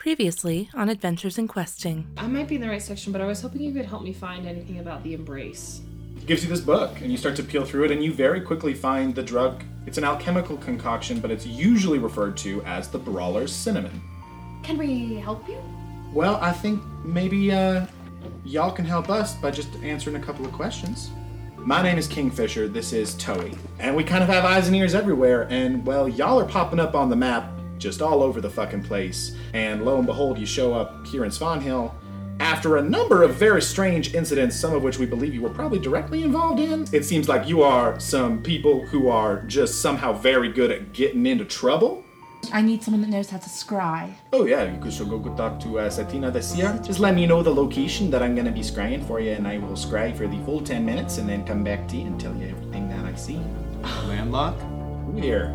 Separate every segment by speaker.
Speaker 1: Previously on Adventures in Questing.
Speaker 2: I might be in the right section, but I was hoping you could help me find anything about the embrace.
Speaker 3: It gives you this book, and you start to peel through it, and you very quickly find the drug. It's an alchemical concoction, but it's usually referred to as the Brawler's Cinnamon.
Speaker 4: Can we help you?
Speaker 3: Well, I think maybe uh, y'all can help us by just answering a couple of questions. My name is Kingfisher, this is Toei, and we kind of have eyes and ears everywhere, and well, y'all are popping up on the map just all over the fucking place, and lo and behold, you show up here in Svanhill after a number of very strange incidents, some of which we believe you were probably directly involved in. It seems like you are some people who are just somehow very good at getting into trouble.
Speaker 5: I need someone that knows how to scry.
Speaker 3: Oh yeah, you could so go go talk to uh, Satina Dacia. Just let me know the location that I'm gonna be scrying for you, and I will scry for the full 10 minutes, and then come back to you and tell you everything that I see.
Speaker 6: Landlock?
Speaker 3: Ooh here,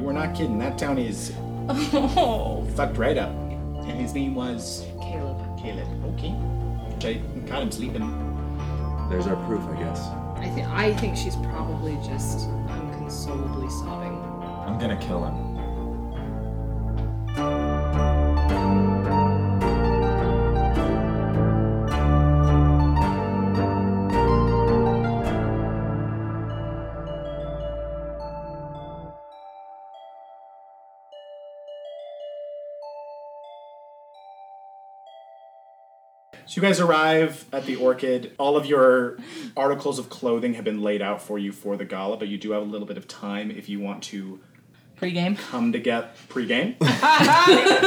Speaker 3: you were not kidding. That town is
Speaker 5: Oh.
Speaker 3: fucked right up. And his name was
Speaker 2: Caleb.
Speaker 3: Caleb. Okay. Which I caught him sleeping.
Speaker 6: There's our proof, I guess.
Speaker 2: I think I think she's probably just inconsolably sobbing.
Speaker 6: I'm gonna kill him.
Speaker 3: So you guys arrive at the Orchid. All of your articles of clothing have been laid out for you for the gala, but you do have a little bit of time if you want to
Speaker 5: Pre-game.
Speaker 3: come together pre-game.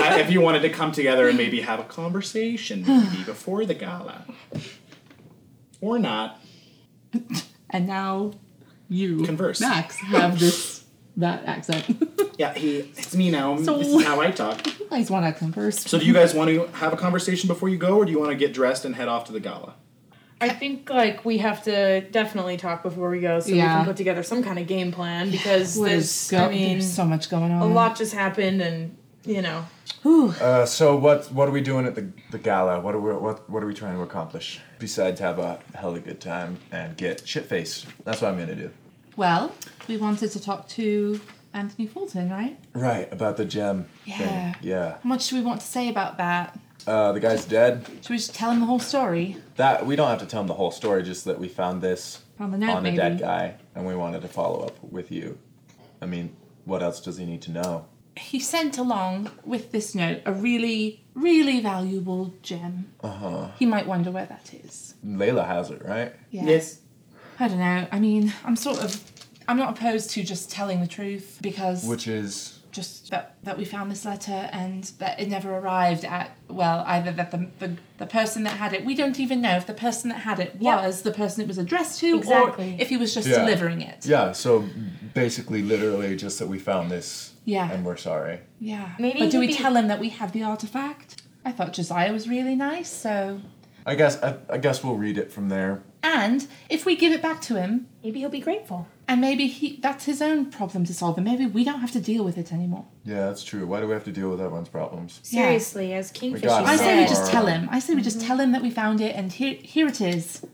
Speaker 3: Uh, if you wanted to come together and maybe have a conversation maybe before the gala. Or not.
Speaker 5: And now you,
Speaker 3: Converse.
Speaker 5: Max, have this that accent.
Speaker 3: Yeah, he it's me now.
Speaker 5: So-
Speaker 3: this is how I talk.
Speaker 5: Nice one accent first.
Speaker 3: So do you guys want to have a conversation before you go or do you want to get dressed and head off to the gala?
Speaker 7: I think like we have to definitely talk before we go so we can put together some kind of game plan because
Speaker 5: What
Speaker 7: there's,
Speaker 5: go-
Speaker 7: I mean
Speaker 5: there's so much going on.
Speaker 7: a lot just happened and you know
Speaker 6: Uh, so what what are we doing at the, the gala? What are we what what are we trying to accomplish? Besides have a hella good time and get shit faced. That's what I'm gonna do.
Speaker 5: Well, we wanted to talk to Anthony Fulton, right?
Speaker 6: Right, about the gem
Speaker 5: Yeah.
Speaker 6: thing. Yeah.
Speaker 5: How much do we want to say about that?
Speaker 6: Uh, the guy's dead.
Speaker 5: Should we just tell him the whole story?
Speaker 6: That we don't have to tell him the whole story, just that we found this
Speaker 5: On the note,
Speaker 6: on a
Speaker 5: maybe.
Speaker 6: dead guy and we wanted to follow up with you. I mean, what else does he need to know?
Speaker 5: He sent along with this note a really, really valuable gem. Uh
Speaker 6: Uh-huh.
Speaker 5: He might wonder where that is.
Speaker 6: Layla has it, right?
Speaker 5: Yeah. I don't know. I mean, I'm sort of. I'm not opposed to just telling the truth because
Speaker 6: Which is
Speaker 5: just that that we found this letter and that it never arrived at well either that the the, the person that had it we don't even know if the person that had it
Speaker 7: Yeah.
Speaker 5: was the person it was addressed to
Speaker 7: Exactly.
Speaker 5: or if he was just
Speaker 6: Yeah.
Speaker 5: delivering it.
Speaker 6: Yeah, so basically literally just that we found this
Speaker 5: Yeah.
Speaker 6: and we're sorry.
Speaker 5: Yeah.
Speaker 7: Maybe
Speaker 5: but do we
Speaker 7: be-
Speaker 5: tell him that we have the artifact? I thought Josiah was really nice, so
Speaker 6: I guess I, I guess we'll read it from there.
Speaker 5: and if we give it back to him
Speaker 7: maybe he'll be grateful.
Speaker 5: And maybe he that's his own problem to solve and maybe we don't have to deal with it anymore.
Speaker 6: Yeah, that's true. Why do we have to deal with everyone's problems?
Speaker 5: Yeah.
Speaker 7: Seriously, as Kingfisher
Speaker 6: got
Speaker 5: I say we just tell him. I say we just tell him that we found it and here here it is.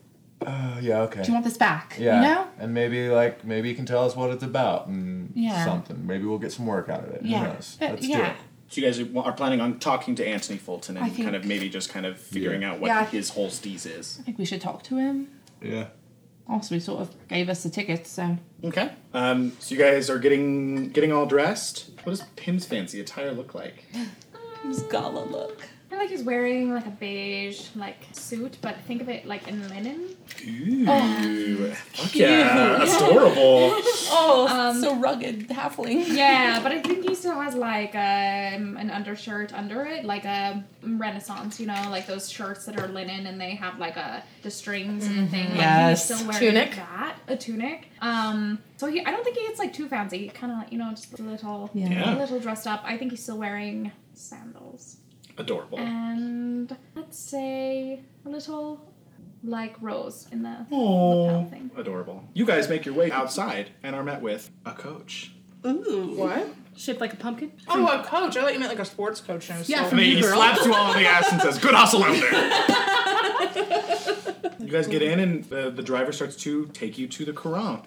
Speaker 6: Uh, yeah, okay.
Speaker 5: Do you want this back?
Speaker 6: yeah,
Speaker 5: You know?
Speaker 6: and maybe like maybe you can tell us what it's about and
Speaker 5: Yeah.
Speaker 6: something. Maybe we'll get some work out of it. Who
Speaker 5: Yeah.
Speaker 6: knows?
Speaker 5: But,
Speaker 6: Let's do it.
Speaker 3: So you guys are are planning on talking to Anthony Fulton and
Speaker 5: think-
Speaker 3: kind of maybe just kind of figuring out what
Speaker 5: Yeah.
Speaker 3: his whole steez is.
Speaker 5: I think we should talk to him.
Speaker 6: Yeah.
Speaker 5: Also, he sort of gave us the tickets, so
Speaker 3: Okay. Um, so you guys are getting getting all dressed. What does Pim's fancy attire look like?
Speaker 5: he's gala look.
Speaker 4: I feel like he's wearing like a beige like suit, but think of it like in linen.
Speaker 3: Ooh, fuck yeah, that's adorable.
Speaker 5: Oh,
Speaker 4: Um,
Speaker 5: so rugged, halfling.
Speaker 4: Yeah, but I think he still has like um, an undershirt under it, like a Renaissance, you know, like those shirts that are linen and they have like a the strings and the thing. Like,
Speaker 5: Yes.
Speaker 4: he's still wearing
Speaker 7: Tunic.
Speaker 4: that, a tunic. Um, so he, I don't think he gets like too fancy. Kind of, you know, just a little,
Speaker 5: Yeah.
Speaker 4: a little dressed up. I think he's still wearing sandals
Speaker 3: Adorable.
Speaker 4: and let's say a little like rose in the
Speaker 3: Oh,
Speaker 4: lapel thing.
Speaker 3: adorable. You guys make your way outside and are met with a coach.
Speaker 5: Ooh.
Speaker 7: What?
Speaker 2: Shaped like a pumpkin.
Speaker 7: Oh, a coach. I thought you meant like a sports coach. And I was
Speaker 5: Yeah,
Speaker 7: so-
Speaker 5: from
Speaker 3: And he
Speaker 5: Girl.
Speaker 3: slaps you all on the ass and says, "Good hustle out there." you guys get in, and the, the driver starts to take you to the Currant.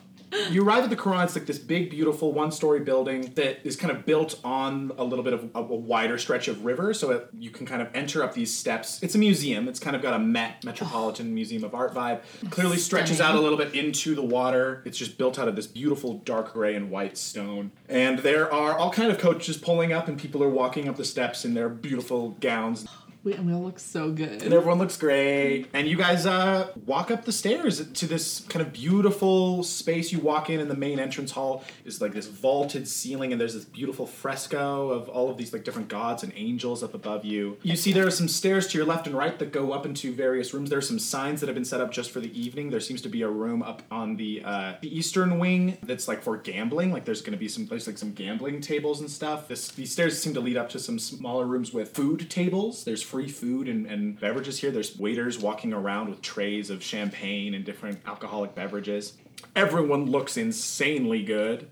Speaker 3: You arrive at the Currant. It's like this big, beautiful one-story building that is kind of built on a little bit of a, a wider stretch of river, so it, you can kind of enter up these steps. It's a museum. It's kind of got a Met Metropolitan oh. Museum of Art vibe. Clearly stretches out a little bit into the water. It's just built out of this beautiful dark gray and white stone. And there are all kind of coaches pulling up, and people are walking up the steps in their beautiful gowns.
Speaker 5: We, and we all look so good.
Speaker 3: And everyone looks great. And you guys uh, walk up the stairs to this kind of beautiful space. You walk in, and the main entrance hall is like this vaulted ceiling, and there's this beautiful fresco of all of these like different gods and angels up above you. You see there are some stairs to your left and right that go up into various rooms. There are some signs that have been set up just for the evening. There seems to be a room up on the uh, the eastern wing that's like for gambling. Like there's going to be some there's like some gambling tables and stuff. This these stairs seem to lead up to some smaller rooms with food tables. There's free food and, and beverages here. There's waiters walking around with trays of champagne and different alcoholic beverages. Everyone looks insanely good.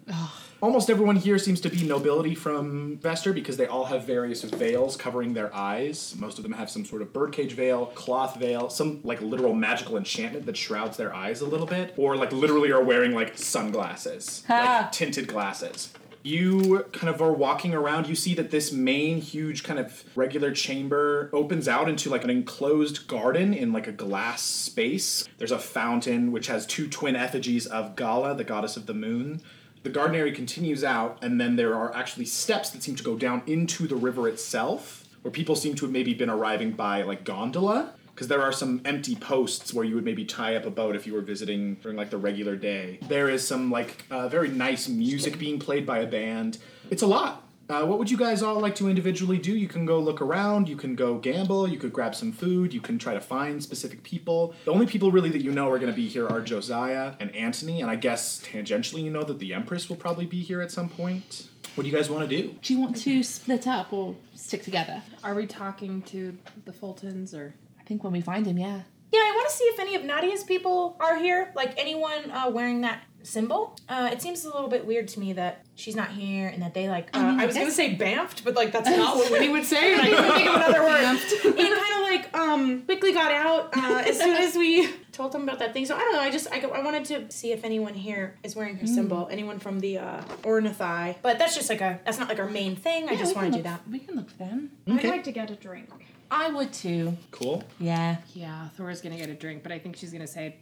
Speaker 3: Almost everyone here seems to be nobility from Vester because they all have various veils covering their eyes. Most of them have some sort of birdcage veil, cloth veil, some like literal magical enchantment that shrouds their eyes a little bit, or like literally are wearing like sunglasses, like tinted glasses. You kind of are walking around. You see that this main, huge, kind of regular chamber opens out into like an enclosed garden in like a glass space. There's a fountain which has two twin effigies of Gala, the goddess of the moon. The garden area continues out, and then there are actually steps that seem to go down into the river itself, where people seem to have maybe been arriving by like gondola. Because there are some empty posts where you would maybe tie up a boat if you were visiting during like the regular day. There is some like uh, very nice music being played by a band. It's a lot. Uh, what would you guys all like to individually do? You can go look around, you can go gamble, you could grab some food, you can try to find specific people. The only people really that you know are going to be here are Josiah and Antony, and I guess tangentially you know that the Empress will probably be here at some point. What do you guys want to do?
Speaker 5: Do you want to split up or stick together?
Speaker 2: Are we talking to the Fultons or?
Speaker 5: I think when we find him, yeah.
Speaker 8: Yeah, I want to see if any of Nadia's people are here. Like anyone uh, wearing that symbol. Uh, it seems a little bit weird to me that she's not here and that they like.
Speaker 7: Uh, I was gonna say bamfed, but like that's not what Winnie would say, and I couldn't think of another word. and kind of like um quickly got out uh, as soon as we told them about that thing. So I don't know. I just I, I wanted to see if anyone here is wearing her symbol. Anyone from the uh, Ornithai.
Speaker 8: But that's just like a that's not like our main thing. I just want to do that.
Speaker 5: We can look for them.
Speaker 4: I'd like to get a drink.
Speaker 5: I would too.
Speaker 3: Cool.
Speaker 5: Yeah.
Speaker 2: Yeah, Thora's gonna get a drink, but I think she's gonna say,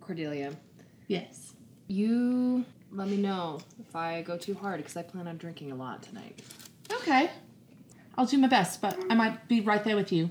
Speaker 2: Cordelia,
Speaker 5: Yes.
Speaker 2: you let me know if I go too hard because I plan on drinking a lot tonight.
Speaker 5: Okay. I'll do my best, but I might be right there with you.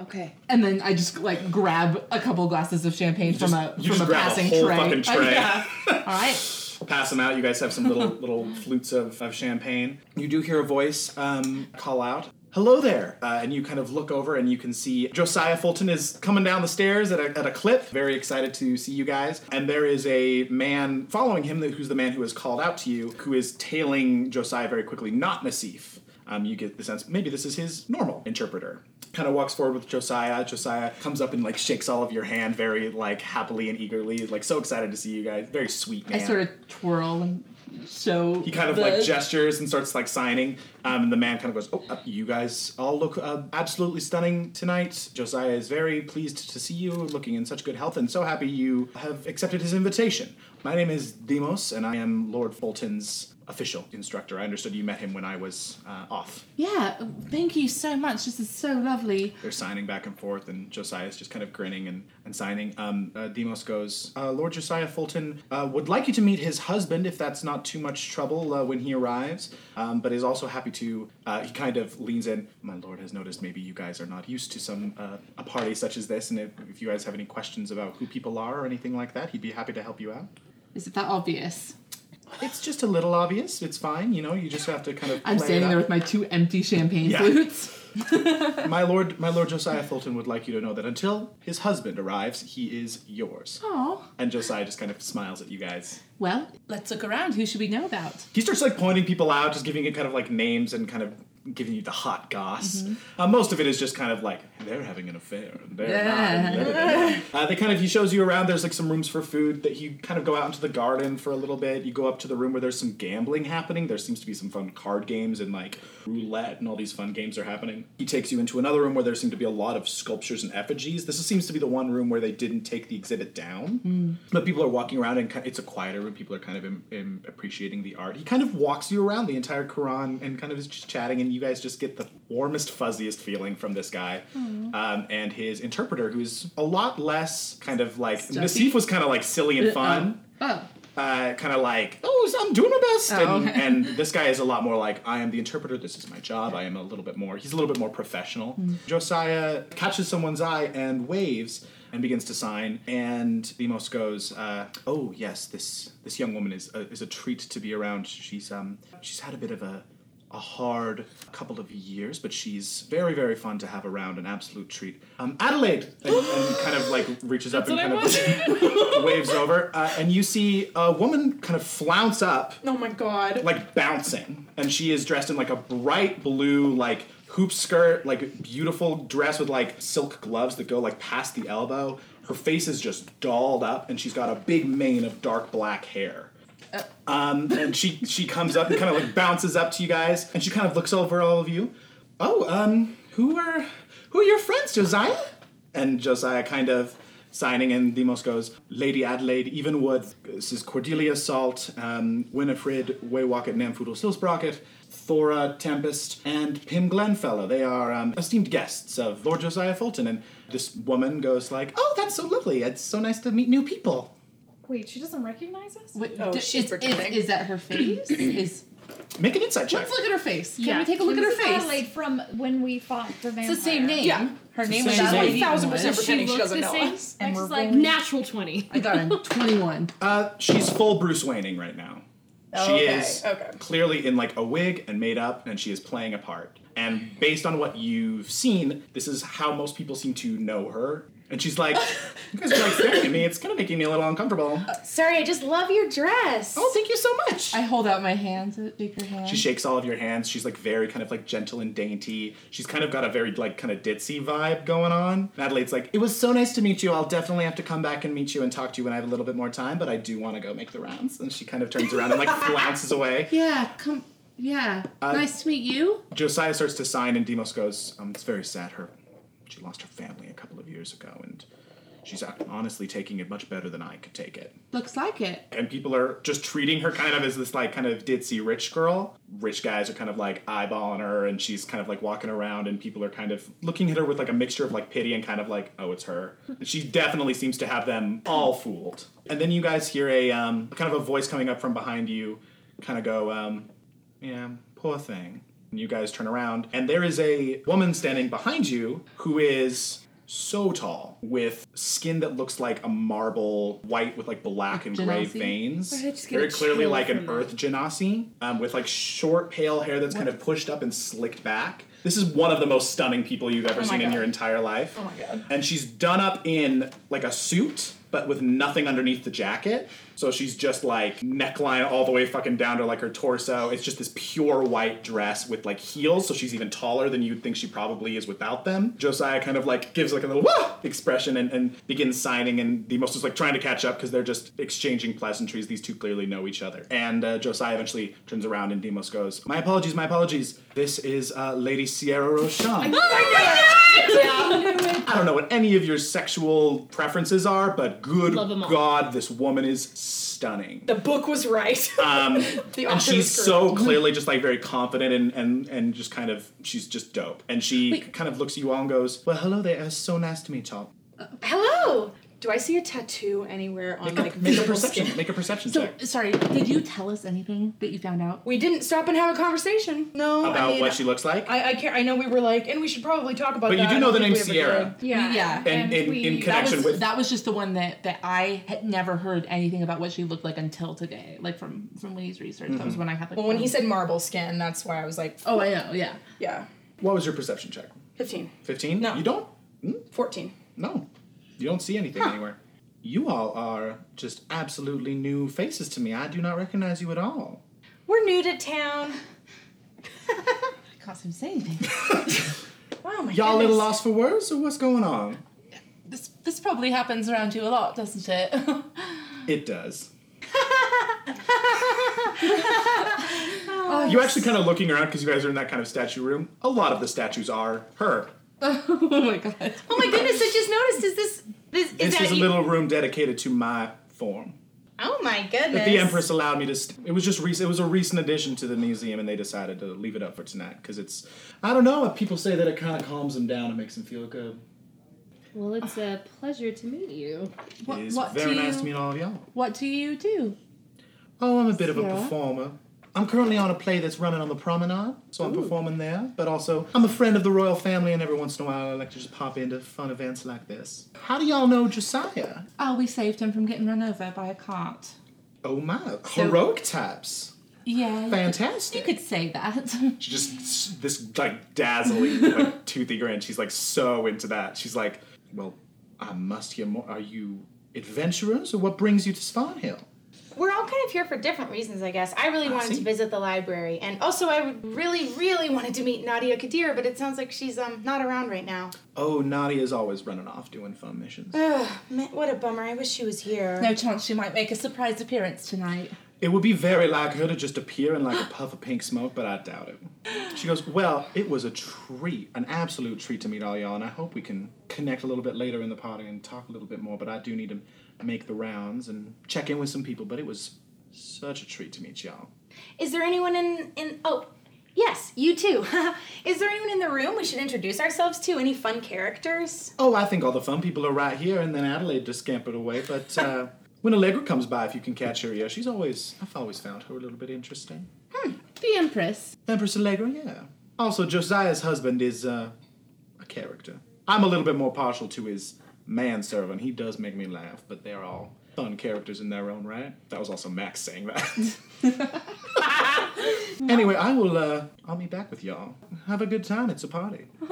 Speaker 2: Okay.
Speaker 5: And then I just like grab a couple glasses of champagne from a
Speaker 3: you
Speaker 5: from
Speaker 3: just
Speaker 5: a
Speaker 3: grab a
Speaker 5: passing
Speaker 3: whole
Speaker 5: tray.
Speaker 3: fucking tray.
Speaker 5: yeah. All right.
Speaker 3: Pass them out. You guys have some little little flutes of, of champagne. You do hear a voice um, call out. Hello there, uh, and you kind of look over and you can see Josiah Fulton is coming down the stairs at a, at a clip. Very excited to see you guys, and there is a man following him, who's the man who has called out to you, who is tailing Josiah very quickly. Not Nasif. Um, you get the sense maybe this is his normal interpreter. Kind of walks forward with Josiah. Josiah comes up and like shakes all of your hand very like happily and eagerly, like so excited to see you guys. Very sweet man.
Speaker 5: I sort of twirl and show.
Speaker 3: He kind of
Speaker 5: the-
Speaker 3: like gestures and starts like signing, um, and the man kind of goes, "Oh, uh, you guys all look uh, absolutely stunning tonight. Josiah is very pleased to see you, looking in such good health, and so happy you have accepted his invitation. My name is Demos, and I am Lord Fulton's official instructor. I understood you met him when I was uh, off.
Speaker 5: Yeah. Thank you so much. This is so lovely.
Speaker 3: They're signing back and forth, and Josiah's just kind of grinning and, and signing. Um, uh, Demos goes, uh, Lord Josiah Fulton uh, would like you to meet his husband if that's not too much trouble uh, when he arrives, um, but is also happy to. Uh, he kind of leans in. My lord has noticed maybe you guys are not used to some uh, a party such as this, and if, if you guys have any questions about who people are or anything like that, he'd be happy to help you out.
Speaker 5: Is it that obvious?
Speaker 3: It's just a little obvious. It's fine. You know, you just have to kind of.
Speaker 5: I'm standing there with my two empty champagne
Speaker 3: Yeah.
Speaker 5: flutes.
Speaker 3: my lord, my lord Josiah Fulton would like you to know that until his husband arrives, he is yours.
Speaker 5: Oh.
Speaker 3: And Josiah just kind of smiles at you guys.
Speaker 5: Well, let's look around. Who should we know about?
Speaker 3: He starts like pointing people out, just giving it kind of like names and kind of giving you the hot goss.
Speaker 5: Mm-hmm.
Speaker 3: Uh, most of it is just kind of like they're having an affair. and They're
Speaker 5: Yeah.
Speaker 3: not. uh, they kind of he shows you around. There's like some rooms for food that you kind of go out into the garden for a little bit. You go up to the room where there's some gambling happening. There seems to be some fun card games and like roulette and all these fun games are happening. He takes you into another room where there seem to be a lot of sculptures and effigies. This seems to be the one room where they didn't take the exhibit down, but people are walking around and it's a quieter room. People are kind of im- im- appreciating the art. He kind of walks you around the entire Currant and kind of is just chatting, and you guys just get the warmest, fuzziest feeling from this guy. Um, and his interpreter, who's a lot less kind of like
Speaker 5: Stuffy?
Speaker 3: Nasif was kind of like silly and fun
Speaker 5: Oh.
Speaker 3: uh, kind of like, oh, so I'm doing my best.
Speaker 5: Oh,
Speaker 3: and,
Speaker 5: okay.
Speaker 3: and this guy is a lot more like, I am the interpreter. This is my job. I am a little bit more. He's a little bit more professional.
Speaker 5: Hmm.
Speaker 3: Josiah catches someone's eye and waves and begins to sign. And Demos goes, uh, oh yes, this this young woman is a, is a treat to be around. She's um she's had a bit of a a hard couple of years, but she's very, very fun to have around, an absolute treat. Um, Adelaide, and, and kind of like reaches up and kind of waves over, uh, and you see a woman kind of flounce up,
Speaker 7: Oh my god.
Speaker 3: like bouncing, and she is dressed in like a bright blue, like hoop skirt, like beautiful dress with like silk gloves that go like past the elbow. Her face is just dolled up, and she's got a big mane of dark black hair. Um, and she she comes up and kind of like bounces up to you guys, and she kind of looks over all of you. Oh, um, who are who are your friends, Josiah? And Josiah kind of signing, and Demos goes, Lady Adelaide, Evenwood, this is Cordelia Salt, um, Winifred Waywocket, Namfoodle Silsprocket, Thora Tempest, and Pim Glenfellow. They are um, esteemed guests of Lord Josiah Fulton. And this woman goes like, Oh, that's so lovely. It's so nice to meet new people.
Speaker 4: Wait, she doesn't recognize us?
Speaker 5: Wait,
Speaker 7: Oh,
Speaker 5: d-
Speaker 7: she's
Speaker 5: is,
Speaker 7: pretending.
Speaker 5: is, is that her face? is
Speaker 3: Make an insight check.
Speaker 5: let's look at her face. Can we take a look at her
Speaker 4: is
Speaker 5: face?
Speaker 4: Adelaide from when we fought the vampire.
Speaker 5: It's the same name.
Speaker 7: Yeah.
Speaker 5: Her name
Speaker 3: the
Speaker 5: is Adelaide
Speaker 3: name.
Speaker 7: Thousand percent
Speaker 2: She
Speaker 7: pretending she
Speaker 2: looks
Speaker 7: doesn't know
Speaker 2: same.
Speaker 7: us.
Speaker 4: And
Speaker 5: we're
Speaker 4: like.
Speaker 2: Natural 20.
Speaker 5: I got a twenty-one.
Speaker 3: Uh, she's full Bruce Wayning right now. She
Speaker 7: Okay,
Speaker 3: is
Speaker 7: okay.
Speaker 3: clearly in like a wig and made up, and she is playing a part. And based on what you've seen, this is how most people seem to know her. And she's like, "You guys are like staring at me. It's kind of making me a little uncomfortable."
Speaker 8: Sorry, I just love your dress.
Speaker 3: Oh, thank you so much.
Speaker 5: I hold out my hands, to take your hand.
Speaker 3: She shakes all of your hands. She's like very kind of like gentle and dainty. She's kind of got a very like kind of ditzy vibe going on. And Adelaide's like, it was so nice to meet you. I'll definitely have to come back and meet you and talk to you when I have a little bit more time, but I do want to go make the rounds. And she kind of turns around and like flounces away.
Speaker 5: yeah, come. Yeah,
Speaker 3: Uh,
Speaker 5: nice to meet you.
Speaker 3: Josiah starts to sign, and Demos goes, um, "It's very sad. Her, she lost her family a couple of years ago, and she's honestly taking it much better than I could take it.
Speaker 5: Looks like it.
Speaker 3: And people are just treating her kind of as this like kind of ditzy rich girl. Rich guys are kind of like eyeballing her, and she's kind of like walking around, and people are kind of looking at her with like a mixture of like pity and kind of like, oh, it's her. And she definitely seems to have them all fooled. And then you guys hear a um, kind of a voice coming up from behind you, kind of go, um, yeah, poor thing. And you guys turn around, and there is a woman standing behind you who is so tall with skin that looks like a marble white with like black and gray
Speaker 5: Genasi?
Speaker 3: veins.
Speaker 8: I just get
Speaker 3: Very clearly like an earth genasi, um, with like short pale hair that's kind of pushed up and slicked back. This is one of the most stunning people you've ever
Speaker 7: my
Speaker 3: seen in your entire life.
Speaker 7: Oh my god.
Speaker 3: And she's done up in like a suit, but with nothing underneath the jacket. So she's just like neckline all the way fucking down to like her torso. It's just this pure white dress with like heels, so she's even taller than you'd think she probably is without them. Josiah kind of like gives like a little wah expression and, and begins signing, and Demos is like trying to catch up because they're just exchanging pleasantries. These two clearly know each other. And uh, Josiah eventually turns around and Demos goes, My apologies, my apologies. This is uh, Lady Sierra Roshan. I don't know what any of your sexual preferences are, but good
Speaker 2: Love 'em all.
Speaker 3: God, this woman is stunning.
Speaker 7: The book was right.
Speaker 3: Um,
Speaker 7: the
Speaker 3: and she's so clearly just like very confident and, and, and just kind of, she's just dope. And she kind of looks at you all and goes, Well, hello there. It's so nice to meet y'all.
Speaker 8: Hello.
Speaker 7: Do I see a tattoo anywhere on like
Speaker 3: Make a
Speaker 7: visible
Speaker 3: perception,
Speaker 7: skin?
Speaker 3: make a perception
Speaker 5: So
Speaker 3: check.
Speaker 5: sorry. Did you tell us anything that you found out?
Speaker 7: We didn't stop and have a conversation. No.
Speaker 3: About
Speaker 7: I mean,
Speaker 3: what she looks like?
Speaker 7: I, I can't. I know we were like, and we should probably talk about
Speaker 3: But
Speaker 7: that.
Speaker 3: you do
Speaker 7: I
Speaker 3: know
Speaker 7: don't
Speaker 3: the
Speaker 7: think
Speaker 3: name
Speaker 7: we ever
Speaker 3: Sierra.
Speaker 7: did.
Speaker 4: Yeah.
Speaker 5: Yeah.
Speaker 3: And
Speaker 4: and
Speaker 3: in-
Speaker 4: we,
Speaker 3: in
Speaker 5: That
Speaker 3: connection
Speaker 5: was,
Speaker 3: with-
Speaker 5: that was just the one that, that I had never heard anything about what she looked like until today, like from from Winnie's research. That
Speaker 3: Mm-hmm.
Speaker 5: was when I had like.
Speaker 7: Well, when he
Speaker 5: um,
Speaker 7: said marble skin, that's why I was like,
Speaker 5: "Oh, I know, yeah."
Speaker 7: yeah,
Speaker 3: What was your perception check?
Speaker 7: 15,
Speaker 3: 15?
Speaker 7: No.
Speaker 3: You don't?
Speaker 7: 14.
Speaker 3: No. You don't see anything anywhere. You all are just absolutely new faces to me. I do not recognize you at all.
Speaker 8: We're new to town.
Speaker 5: I can't seem to say anything.
Speaker 8: Oh my
Speaker 3: Y'all a little lost for words, or what's going on?
Speaker 5: this this probably happens around you a lot, doesn't it?
Speaker 3: It does. Oh. you actually kind of looking around because you guys are in that kind of statue room. A lot of the statues are her.
Speaker 5: oh my god.
Speaker 8: Oh my goodness! I just noticed. Is this this is
Speaker 3: This
Speaker 8: that
Speaker 3: is a
Speaker 8: you?
Speaker 3: little room dedicated to my form.
Speaker 8: Oh my goodness!
Speaker 3: That the Empress allowed me to. St- it was just recent. It was a recent addition to the museum, and they decided to leave it up for tonight because it's. I don't know. People say that it kind of calms them down and makes them feel good.
Speaker 9: Well, it's a pleasure to meet you.
Speaker 5: What,
Speaker 3: it is
Speaker 5: what
Speaker 3: very nice
Speaker 5: you,
Speaker 3: to meet all of y'all.
Speaker 5: What do you do?
Speaker 3: Oh, I'm a bit of a performer. I'm currently on a play that's running on the promenade, so I'm performing there. But also, I'm a friend of the royal family, and every once in a while, I like to just pop into fun events like this. How do y'all know Josiah?
Speaker 5: Oh, we saved him from getting run over by a cart.
Speaker 3: Oh my, heroic types.
Speaker 5: Yeah. you could-
Speaker 3: Fantastic.
Speaker 5: You could say that.
Speaker 3: She just this like dazzling, like toothy grin. She's like so into that. She's like, well, I must hear more. Are you adventurers, or what brings you to Swan Hill?
Speaker 8: We're all kind of here for different reasons, I guess. I really wanted
Speaker 3: see.
Speaker 8: to visit the library, and also I would really, really wanted to meet Nadia Kadir, but it sounds like she's um not around right now.
Speaker 3: Oh, Nadia's always running off doing fun missions.
Speaker 8: Ugh, man, what a bummer! I wish she was here.
Speaker 5: no chance she might make a surprise appearance tonight.
Speaker 3: It would be very like her to just appear in like a puff of pink smoke, but I doubt it. She goes, Well, it was a treat, an absolute treat to meet all y'all, and I hope we can connect a little bit later in the party and talk a little bit more, but I do need to make the rounds and check in with some people, but it was such a treat to meet y'all.
Speaker 8: Is there anyone in in? Oh, yes, you too. Is there anyone in the room we should introduce ourselves to? Any fun characters?
Speaker 3: Oh, I think all the fun people are right here, and then Adelaide just scampered away, but uh, when Allegra comes by, if you can catch her ear, she's always, I've always found her a little bit interesting.
Speaker 9: The Empress.
Speaker 3: Empress Allegra, yeah. Also, Josiah's husband is uh, a character. I'm a little bit more partial to his manservant. He does make me laugh, but they're all fun characters in their own right. That was also Max saying that. anyway, I will. Uh, I'll be back with y'all. Have a good time. It's a party.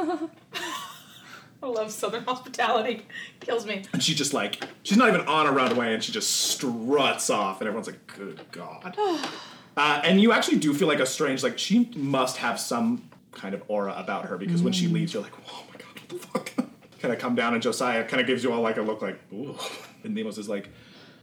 Speaker 8: I love Southern hospitality. Kills me.
Speaker 3: And she just like she's not even on a runway, and she just struts off, and everyone's like, "Good God!" uh, and you actually do feel like a strange, like she must have some kind of aura about her because when she leaves, you're like, "Oh my God, what the fuck?" Kind of come down, and Josiah kind of gives you all like a look, like, "Ooh," and Demos is like,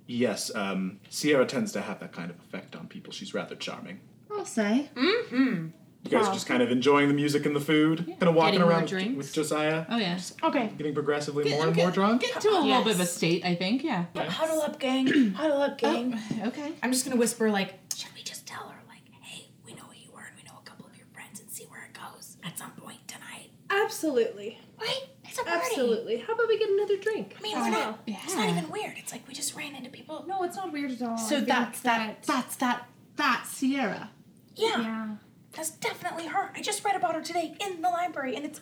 Speaker 3: "Yes, um, Sierra tends to have that kind of effect on people. She's rather charming."
Speaker 9: I'll say.
Speaker 3: You guys are just kind of enjoying the music and the food, kind of walking
Speaker 9: Getting more
Speaker 3: around with,
Speaker 9: drinks.
Speaker 3: with Josiah,
Speaker 5: Oh yeah.
Speaker 8: Okay.
Speaker 3: getting progressively more and more drunk.
Speaker 5: Get to a little bit of a state, I think. Yeah.
Speaker 8: But huddle up, gang. Huddle up, gang.
Speaker 5: Okay.
Speaker 10: I'm just gonna whisper like, should we just tell her like, hey, we know who you are and we know a couple of your friends and see where it goes at some point tonight.
Speaker 9: Absolutely.
Speaker 10: Right? It's a party.
Speaker 9: Absolutely. How about we get another drink?
Speaker 10: I mean, we're not. It's not even weird. It's like we just ran into people.
Speaker 4: No, it's not weird at all.
Speaker 5: So
Speaker 4: think
Speaker 5: that's that. That's that. That's Sierra.
Speaker 10: Yeah,
Speaker 4: Yeah.
Speaker 10: that's definitely her. I just read about her today in the library, and it's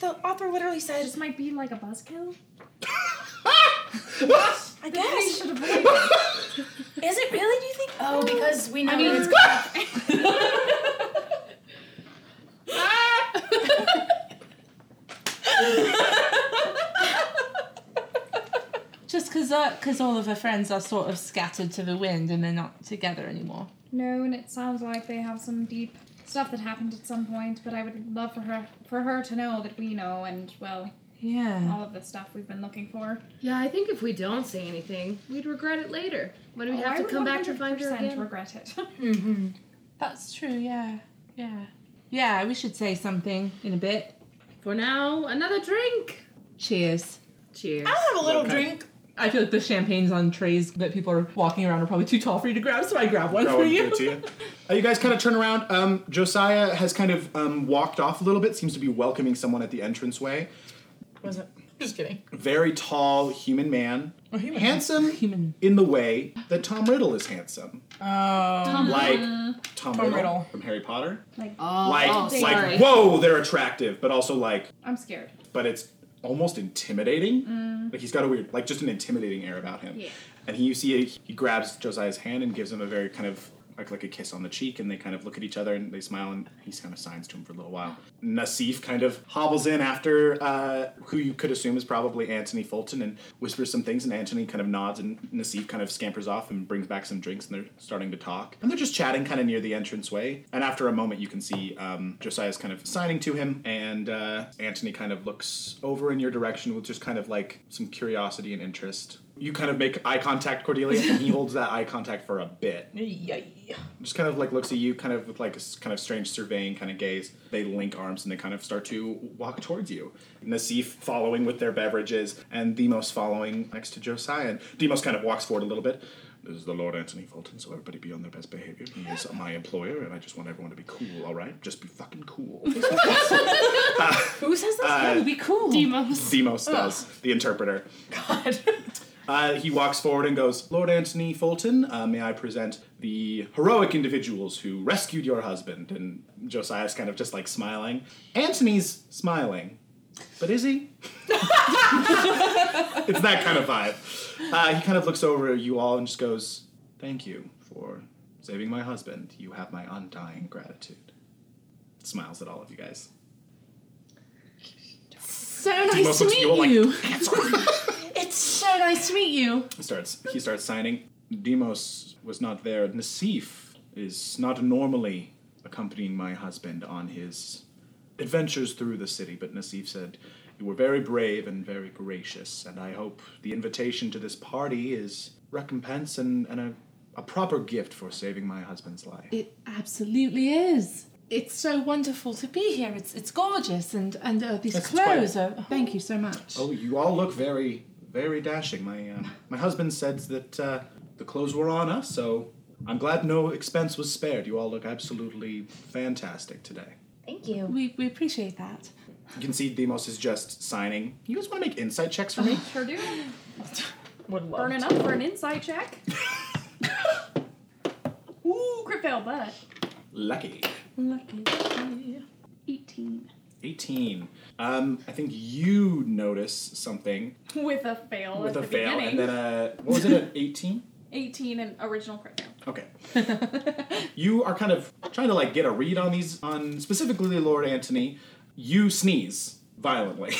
Speaker 10: the author literally says,
Speaker 4: This might be like a buzzkill.
Speaker 10: I
Speaker 4: We
Speaker 10: guess.
Speaker 4: should avoid it.
Speaker 10: Is it really? Do you think?
Speaker 8: Oh, because we know
Speaker 4: I mean,
Speaker 8: it's
Speaker 5: Just because because all of her friends are sort of scattered to the wind and they're not together anymore.
Speaker 4: No, and it sounds like they have some deep stuff that happened at some point. But I would love for her for her to know that we know, and well,
Speaker 5: Yeah.
Speaker 4: all of the stuff we've been looking for.
Speaker 9: Yeah, I think if we don't say anything, we'd regret it later. When we'd
Speaker 4: Oh,
Speaker 9: have
Speaker 4: I
Speaker 9: to come back to find her
Speaker 4: 100%
Speaker 9: again.
Speaker 4: Regret it. mm-hmm.
Speaker 5: That's true. Yeah. Yeah. Yeah. We should say something in a bit.
Speaker 9: For now, another drink.
Speaker 5: Cheers.
Speaker 9: Cheers.
Speaker 8: I'll have a little
Speaker 3: Okay.
Speaker 8: drink.
Speaker 5: I feel like the champagnes on trays that people are walking around are probably too tall for you to grab, so I grab one
Speaker 3: Throw
Speaker 5: for
Speaker 3: it
Speaker 5: you.
Speaker 3: to you. Uh, you guys kind of turn around. Um, Josiah has kind of um, walked off a little bit. Seems to be welcoming someone at the entranceway.
Speaker 8: Was it? Just kidding.
Speaker 3: Very tall human man, handsome
Speaker 5: Human.
Speaker 3: in the way that Tom Riddle is handsome.
Speaker 8: Oh.
Speaker 3: Like Tom, Riddle,
Speaker 8: Riddle.
Speaker 3: from Harry Potter.
Speaker 4: Like
Speaker 9: Oh, oh
Speaker 3: Like,
Speaker 9: oh,
Speaker 3: like
Speaker 9: sorry.
Speaker 3: whoa, they're attractive, but also like,
Speaker 4: I'm scared.
Speaker 3: but it's almost intimidating. Mm. Like he's got a weird, like just an intimidating air about him.
Speaker 4: Yeah.
Speaker 3: And he, you see, he grabs Josiah's hand and gives him a very kind of like, a kiss on the cheek, and they kind of look at each other and they smile, and he kind of signs to him for a little while. Nasif kind of hobbles in after uh, who you could assume is probably Anthony Fulton and whispers some things, and Anthony kind of nods, and Nasif kind of scampers off and brings back some drinks, and they're starting to talk. And they're just chatting kind of near the entranceway. And after a moment, you can see um, Josiah's kind of signing to him, and uh, Anthony kind of looks over in your direction with just kind of like some curiosity and interest. You kind of make eye contact, Cordelia, and he holds that eye contact for a bit. Just kind of like looks at you, kind of with like a s- kind of strange surveying kind of gaze. They link arms and they kind of start to walk towards you. Nasif following with their beverages, and Demos following next to Josiah. And Demos kind of walks forward a little bit. This is the Lord Anthony Fulton, so everybody be on their best behavior. He is my employer, and I just want everyone to be cool, all right? Just be fucking cool.
Speaker 8: Who says this?
Speaker 3: Uh,
Speaker 5: Would be cool.
Speaker 4: Demos.
Speaker 3: Demos does, the interpreter.
Speaker 8: God.
Speaker 3: Uh, he walks forward and goes, Lord Antony Fulton, uh, may I present the heroic individuals who rescued your husband? And Josiah's kind of just like smiling. Antony's smiling. But is he? it's that kind of vibe. Uh, he kind of looks over at you all and just goes, Thank you for saving my husband. You have my undying gratitude. Smiles at all of you guys.
Speaker 5: So nice to meet
Speaker 3: you all like,
Speaker 5: you. it's so nice to meet you.
Speaker 3: He starts he starts signing. Demos was not there. Nasif is not normally accompanying my husband on his adventures through the city, but Nasif said you were very brave and very gracious, and I hope the invitation to this party is recompense and, and a, a proper gift for saving my husband's life.
Speaker 5: It absolutely is. It's so wonderful to be here. It's it's gorgeous, and and uh, these
Speaker 3: quite-
Speaker 5: clothes are. Thank you so much.
Speaker 3: Oh, you all look very, very dashing. My um, my husband said that uh, the clothes were on us, so I'm glad no expense was spared. You all look absolutely fantastic today.
Speaker 8: Thank you.
Speaker 5: We we appreciate that.
Speaker 3: You can see Demos is just signing. You guys want to make insight checks for me?
Speaker 4: Sure do.
Speaker 8: Would love
Speaker 4: Burning
Speaker 8: to.
Speaker 4: up for an insight check. Ooh, crit fail, but
Speaker 3: Lucky.
Speaker 4: lucky. 18.
Speaker 3: 18. Um, I think you notice something
Speaker 4: With a fail
Speaker 3: with a
Speaker 4: the
Speaker 3: fail,
Speaker 4: beginning.
Speaker 3: and then a what was it? An 18.
Speaker 4: 18 and original crit.
Speaker 3: Okay. you are kind of trying to like get a read on these on specifically Lord Antony. You sneeze violently.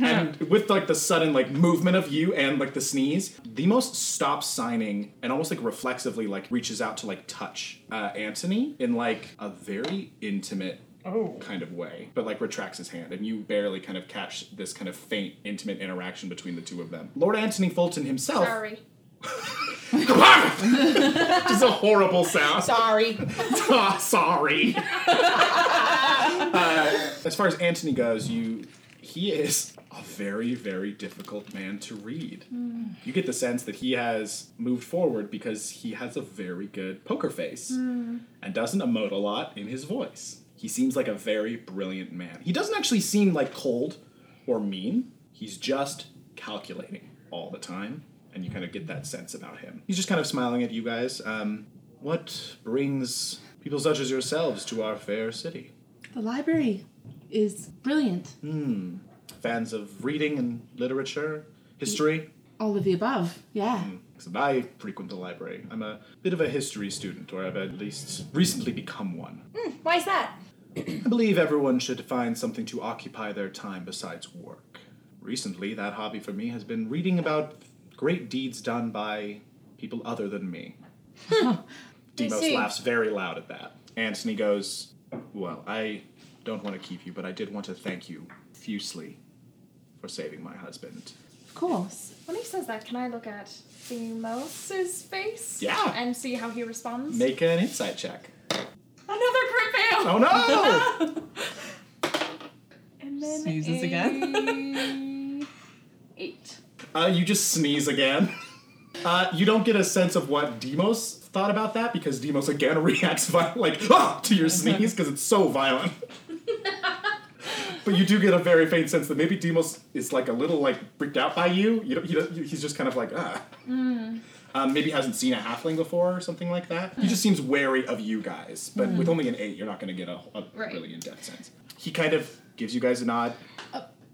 Speaker 3: and with like the sudden like movement of you and like the sneeze, Demos stops signing and almost like reflexively like reaches out to like touch uh, Antony in like a very intimate kind of way, but like retracts his hand, and you barely kind of catch this kind of faint, intimate interaction between the two of them. Lord Antony Fulton himself,
Speaker 4: Sorry.
Speaker 3: just a horrible sound.
Speaker 8: Sorry.
Speaker 3: Ah, sorry. uh, as far as Anthony goes, you he is a very very difficult man to read. You get the sense that he has moved forward because he has a very good poker face and doesn't emote a lot in his voice. He seems like a very brilliant man. He doesn't actually seem like cold or mean. He's just calculating all the time, and you kind of get that sense about him. He's just kind of smiling at you guys. Um, what brings people such as yourselves to our fair city?
Speaker 5: The library is brilliant. Hmm.
Speaker 3: Fans of reading and literature, history?
Speaker 5: All of the above. Yeah.
Speaker 3: Because I frequent the library. I'm a bit of a history student, or I've at least recently become one.
Speaker 8: why is that?
Speaker 3: I believe everyone should find something to occupy their time besides work. Recently, that hobby for me has been reading about great deeds done by people other than me. Demos
Speaker 8: see.
Speaker 3: laughs very loud at that. Anthony goes, Well, I don't want to keep you, but I did want to thank you profusely for saving my husband.
Speaker 5: Of course.
Speaker 4: When he says that, can I look at Demos's face?
Speaker 3: Yeah.
Speaker 4: And see how he responds?
Speaker 3: Make an insight check.
Speaker 4: Another crit fail!
Speaker 3: Oh no!
Speaker 4: And then
Speaker 5: Sneezes
Speaker 4: a
Speaker 5: again.
Speaker 4: Eight.
Speaker 3: Uh, you just sneeze again. Uh, you don't get a sense of what Demos thought about that because Demos again reacts vi- like ah to your sneeze because it's so violent. but you do get a very faint sense that maybe Demos is like a little like freaked out by you. You, don't, you don't, he's just kind of like ah. Um, maybe hasn't seen a halfling before or something like that. He just seems wary of you guys. But with only an eight, you're not going to get a, a
Speaker 4: Right.
Speaker 3: really in depth sense. He kind of gives you guys a nod.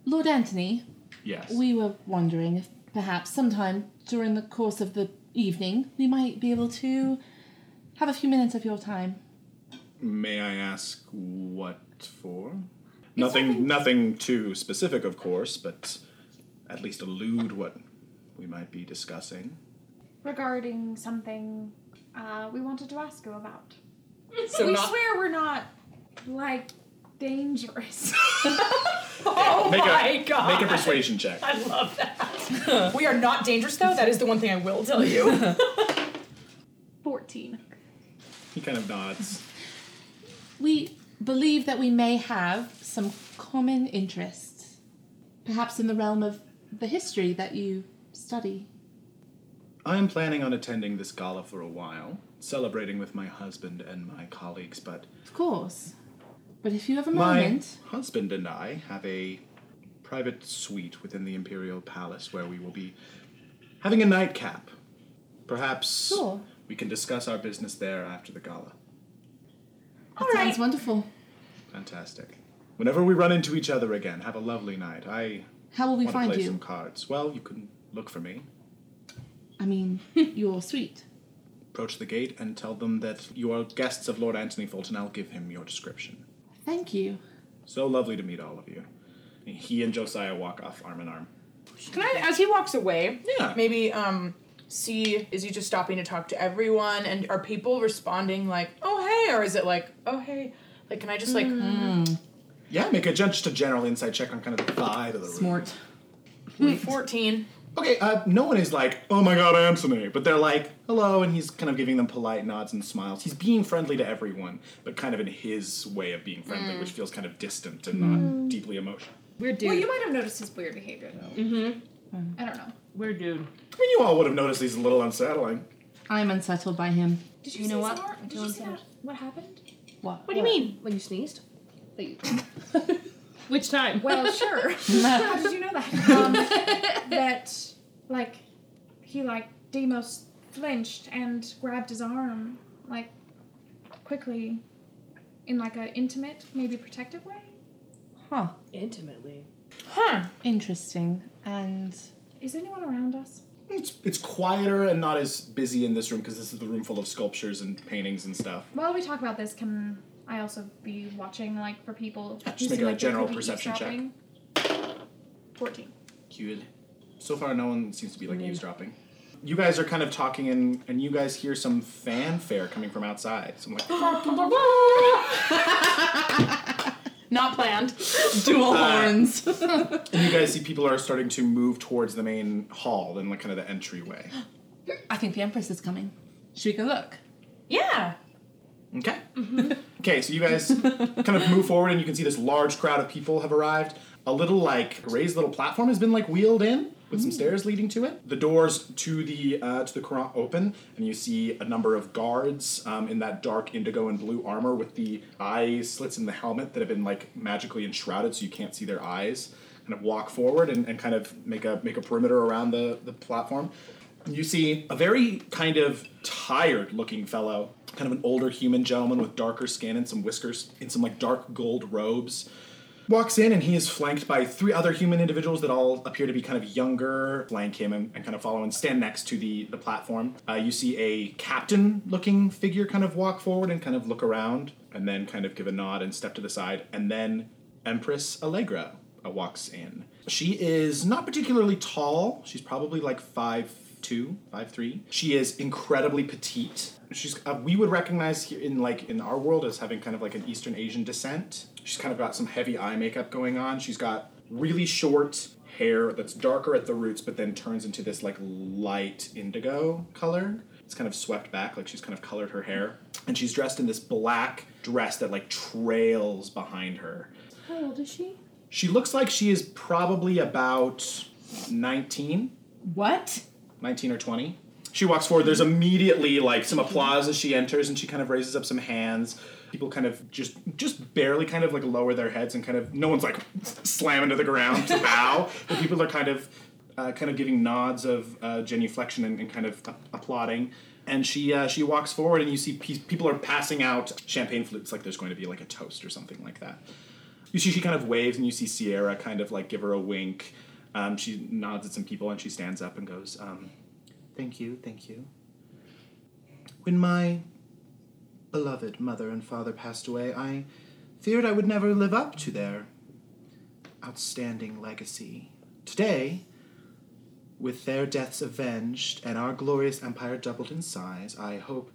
Speaker 5: Lord Anthony,
Speaker 3: Yes.
Speaker 5: we were wondering if perhaps sometime during the course of the evening we might be able to have a few minutes of your time.
Speaker 3: May I ask what for? Nothing, nothing too specific, of course, but at least allude what we might be discussing.
Speaker 4: Regarding something uh, we wanted to ask you about.
Speaker 2: So
Speaker 4: we
Speaker 2: not-
Speaker 4: swear we're not like dangerous.
Speaker 7: Oh
Speaker 3: make
Speaker 7: my
Speaker 3: a
Speaker 7: god.
Speaker 3: make a persuasion check.
Speaker 7: I love that. we are not dangerous though. That is the one thing I will tell you.
Speaker 4: 14.
Speaker 3: He kind of nods.
Speaker 5: We believe that we may have some common interests, perhaps in the realm of the history that you study.
Speaker 3: I am planning on attending this gala for a while, celebrating with my husband and my colleagues, but
Speaker 5: Of course. But if you have a moment.
Speaker 3: my
Speaker 5: moment,
Speaker 3: husband and I have a private suite within the Imperial Palace where we will be having a nightcap. Perhaps
Speaker 5: Sure.
Speaker 3: we can discuss our business there after the gala.
Speaker 5: that sounds wonderful.
Speaker 3: Fantastic. Whenever we run into each other again, have a lovely night. I
Speaker 5: How will we
Speaker 3: want to
Speaker 5: find
Speaker 3: play
Speaker 5: you?
Speaker 3: some cards. Well, you can look for me.
Speaker 5: I mean, your suite.
Speaker 3: Approach the gate and tell them that you are guests of Lord Anthony Fulton. I'll give him your description.
Speaker 5: Thank you.
Speaker 3: So lovely to meet all of you. He and Josiah walk off arm in arm.
Speaker 7: Can I, as he walks away,
Speaker 3: Yeah.
Speaker 7: maybe um see is he just stopping to talk to everyone and are people responding like oh hey or is it like oh hey like can I just like
Speaker 3: Yeah, make a gen- just a general insight check on kind of the vibe of the room.
Speaker 5: Smart.
Speaker 7: fourteen?
Speaker 3: Okay, uh, no one is like, oh my god, Anthony, but they're like, hello, and he's kind of giving them polite nods and smiles. He's being friendly to everyone, but kind of in his way of being friendly, which feels kind of distant and not deeply emotional.
Speaker 9: Weird dude.
Speaker 4: Well, you might have noticed his weird behavior though. Mm-hmm. I don't know.
Speaker 9: Weird dude.
Speaker 3: I mean, you all would have noticed he's a little unsettling.
Speaker 5: I'm unsettled by him.
Speaker 4: Did you,
Speaker 9: You know what?
Speaker 4: Did you see that? What happened?
Speaker 5: What?
Speaker 7: What do you mean?
Speaker 9: When you sneezed? That you- Which time?
Speaker 4: Well, sure. How did you know that? Um, that, like, he, like, Demos flinched and grabbed his arm, like, quickly, in, like, a intimate, maybe protective way?
Speaker 5: Huh.
Speaker 9: Intimately.
Speaker 7: Huh.
Speaker 5: Interesting. And
Speaker 4: Is anyone around us?
Speaker 3: It's, it's quieter and not as busy in this room because this is the room full of sculptures and paintings and stuff.
Speaker 4: While we talk about this, can I also be watching, like, for people
Speaker 3: Just
Speaker 4: who
Speaker 3: make
Speaker 4: seem
Speaker 3: a
Speaker 4: like
Speaker 3: general perception check.
Speaker 4: eavesdropping? 14.
Speaker 3: Good. So far, no one seems to be like eavesdropping. You guys are kind of talking, and, and you guys hear some fanfare coming from outside. So I'm like,
Speaker 7: Not planned.
Speaker 5: dual uh, horns.
Speaker 3: and you guys see people are starting to move towards the main hall and like kind of the entryway.
Speaker 5: I think the Empress is coming. Should we go look?
Speaker 7: Yeah.
Speaker 3: Okay. Okay, so you guys kind of move forward, and you can see this large crowd of people have arrived. A little like raised little platform has been like wheeled in with some stairs leading to it. The doors to the uh, to the Currant open, and you see a number of guards um, in that dark indigo and blue armor with the eye slits in the helmet that have been like magically enshrouded, so you can't see their eyes. Kind of walk forward and, and kind of make a make a perimeter around the the platform. You see a very kind of tired looking fellow, kind of an older human gentleman with darker skin and some whiskers in some like dark gold robes. Walks in and he is flanked by three other human individuals that all appear to be kind of younger, flank him and, and kind of follow and stand next to the, the platform. Uh, you see a captain looking figure kind of walk forward and kind of look around and then kind of give a nod and step to the side. And then Empress Allegra uh, walks in. She is not particularly tall. She's probably like five two, five three. She is incredibly petite. She's uh, we would recognize here in like in our world as having kind of like an Eastern Asian descent. She's kind of got some heavy eye makeup going on. She's got really short hair that's darker at the roots, but then turns into this like light indigo color. It's kind of swept back, like she's kind of colored her hair, and she's dressed in this black dress that like trails behind her.
Speaker 4: How old is she?
Speaker 3: She looks like she is probably about 19,
Speaker 5: What?
Speaker 3: 19 or 20. She walks forward. There's immediately like some applause as she enters, and she kind of raises up some hands. People kind of just just barely kind of like lower their heads and kind of no one's like slamming to the ground to bow, but people are kind of uh, kind of giving nods of uh, genuflection and, and kind of a- applauding. And she uh, she walks forward, and you see pe- people are passing out champagne flutes like there's going to be like a toast or something like that. You see, she kind of waves, and you see Sierra kind of like give her a wink. Um, she nods at some people, and she stands up and goes, um, "Thank you, thank you." When my beloved mother and father passed away, I feared I would never live up to their outstanding legacy. Today, with their deaths avenged and our glorious empire doubled in size, I hope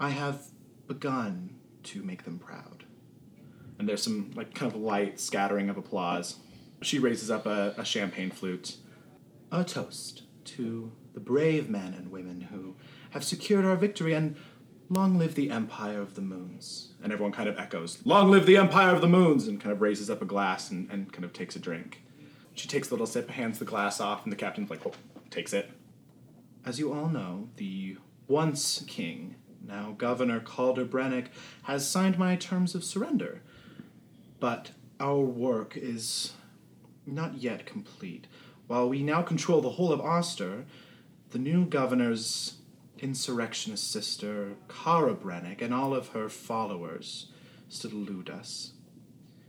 Speaker 3: I have begun to make them proud. And there's some like kind of light scattering of applause. She raises up a, a champagne flute. A toast to the brave men and women who have secured our victory and long live the Empire of the Moons. And everyone kind of echoes, Long live the Empire of the Moons! and kind of raises up a glass and, and kind of takes a drink. She takes a little sip, hands the glass off, and the captain's like, oh, takes it. As you all know, the once king, now Governor Calder Brennick, has signed my terms of surrender. But our work is not yet complete. While we now control the whole of Oster, the new governor's insurrectionist sister, Kara Brennick, and all of her followers still elude us.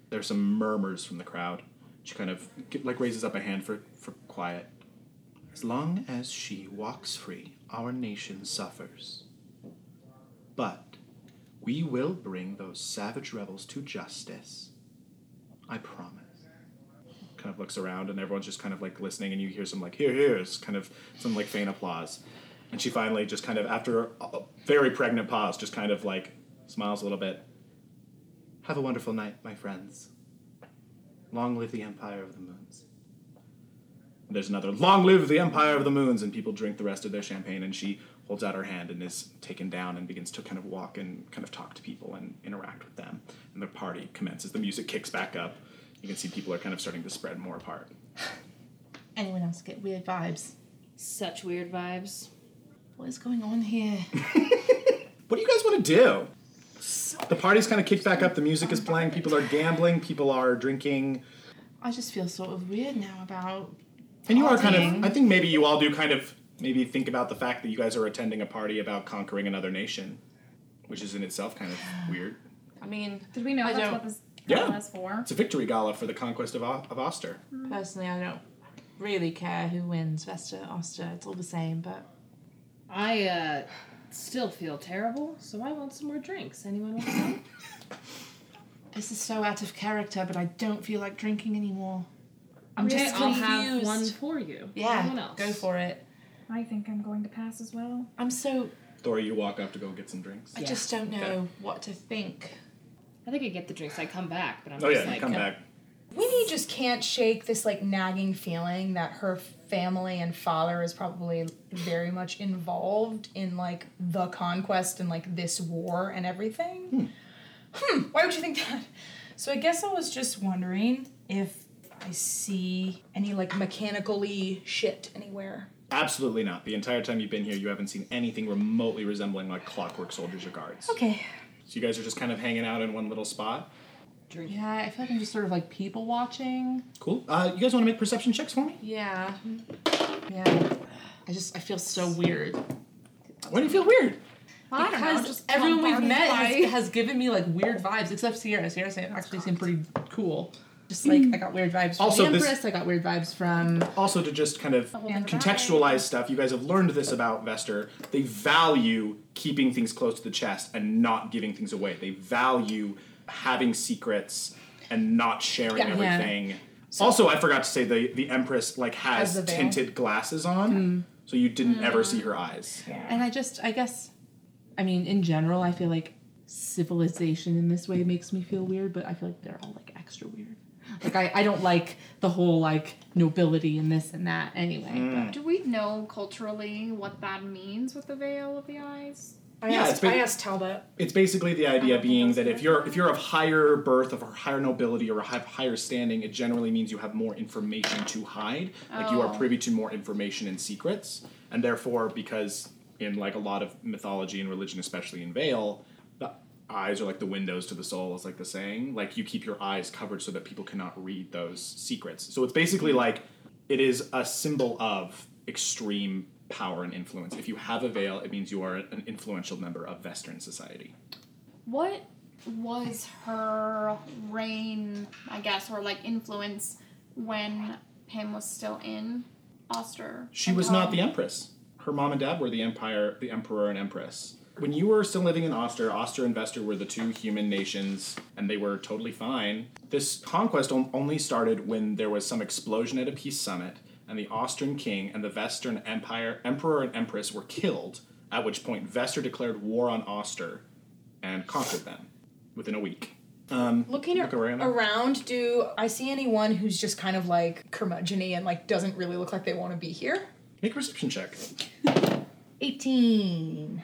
Speaker 3: There's some murmurs from the crowd. She kind of like raises up a hand for, for quiet. As long as she walks free, our nation suffers. But we will bring those savage rebels to justice. I promise. Kind of looks around and everyone's just kind of like listening, and you hear some like, here, here's kind of some like faint applause. And she finally just kind of, after a very pregnant pause, just kind of like smiles a little bit. Have a wonderful night, my friends. Long live the Empire of the Moons. And there's another, long live the Empire of the Moons, and people drink the rest of their champagne, and she holds out her hand and is taken down and begins to kind of walk and kind of talk to people and interact with them. And the party commences. The music kicks back up. You can see people are kind of starting to spread more apart.
Speaker 5: Anyone else get weird vibes?
Speaker 9: Such weird vibes.
Speaker 5: What is going on here?
Speaker 3: What do you guys want to do? The party's kind of kicked back up. The music is playing. People are gambling. People are drinking.
Speaker 5: I just feel sort of weird now about.
Speaker 3: And you are kind of, I think maybe you all do kind of maybe think about the fact that you guys are attending a party about conquering another nation, which is in itself kind of weird.
Speaker 5: I mean,
Speaker 4: Did we know
Speaker 5: I
Speaker 4: that's
Speaker 5: don't-
Speaker 4: what this
Speaker 3: Yeah.
Speaker 4: was for?
Speaker 3: It's a victory gala for the conquest of, O- of Oster.
Speaker 5: personally, I don't really care who wins Vester Oster. It's all the same, but
Speaker 9: I uh still feel terrible, so I want some more drinks. Anyone want some?
Speaker 5: this is so out of character. But I don't feel like drinking anymore. I'm
Speaker 9: Okay,
Speaker 5: just
Speaker 9: I'll
Speaker 5: confused.
Speaker 9: have one for you. Anyone
Speaker 5: Yeah,
Speaker 9: else?
Speaker 5: go for it.
Speaker 4: I think I'm going to pass as well.
Speaker 5: I'm so.
Speaker 3: Thor, you walk up to go get some drinks.
Speaker 5: I just don't know what to think.
Speaker 9: I think I get the drinks. I come back, but I'm
Speaker 3: Oh
Speaker 9: just
Speaker 3: yeah,
Speaker 9: like,
Speaker 3: come back.
Speaker 8: Winnie just can't shake this like nagging feeling that her family and father is probably very much involved in like the conquest and like this war and everything. Hmm. Why would you think that? So I guess I was just wondering if I see any like mechanically shit anywhere.
Speaker 3: Absolutely not. The entire time you've been here, you haven't seen anything remotely resembling like clockwork soldiers or guards.
Speaker 8: Okay.
Speaker 3: So you guys are just kind of hanging out in one little spot.
Speaker 5: Yeah, I feel like I'm just sort of like people watching.
Speaker 3: Cool. Uh, you guys want to make perception checks for me?
Speaker 5: Yeah. Yeah. I just I feel so weird.
Speaker 3: Why do you feel weird?
Speaker 4: I don't know,
Speaker 5: Because
Speaker 4: just
Speaker 5: everyone we've met
Speaker 4: by-
Speaker 5: has, has given me like weird vibes, except Sierra. Sierra actually seemed pretty cool. Just like I got weird vibes from
Speaker 3: Also,
Speaker 5: the
Speaker 3: this-
Speaker 5: Empress. I got weird vibes from
Speaker 3: Also, to just kind of contextualize stuff, you guys have learned this about Vester. They value keeping things close to the chest and not giving things away. They value having secrets and not sharing
Speaker 8: Yeah.
Speaker 5: Yeah.
Speaker 3: everything. also, I forgot to say the the Empress like has
Speaker 8: Has the veil.
Speaker 3: tinted glasses on, hmm. so you didn't ever see her eyes.
Speaker 5: And I just, I guess, I mean, in general, I feel like civilization in this way makes me feel weird, but I feel like they're all like extra weird. Like, I, I don't like the whole like nobility and this and that anyway. Mm.
Speaker 4: Do we know culturally what that means with the veil of the eyes?
Speaker 8: I
Speaker 3: Yeah,
Speaker 8: asked
Speaker 3: it's
Speaker 8: I asked Talbot.
Speaker 3: It's basically the idea being that if you're if you're of higher birth, of higher nobility, or have higher standing, it generally means you have more information to hide. Like you are
Speaker 4: Oh.
Speaker 3: privy to more information and secrets, and therefore, because in like a lot of mythology and religion, especially in Vale, the eyes are like the windows to the soul, is like the saying. Like you keep your eyes covered so that people cannot read those secrets. So it's basically mm-hmm. like it is a symbol of extreme power and influence. If you have a veil, it means you are an influential member of Western society.
Speaker 4: What was her reign, I guess, or like influence when Pam was still in Oster?
Speaker 3: She was not the empress. Her mom and dad were the empire, the emperor and empress. When you were still living in Oster, Oster and Vester were the two human nations, and they were totally fine. This conquest only started when there was some explosion at a peace summit, and the Austrian king and the Western Empire emperor and empress were killed. At which point, Vester declared war on Oster and conquered them within a week. Um,
Speaker 8: Looking
Speaker 3: Look around.
Speaker 8: around, do I see anyone who's just kind of like curmudgeony and like doesn't really look like they want to be here?
Speaker 3: make a perception check.
Speaker 8: 18.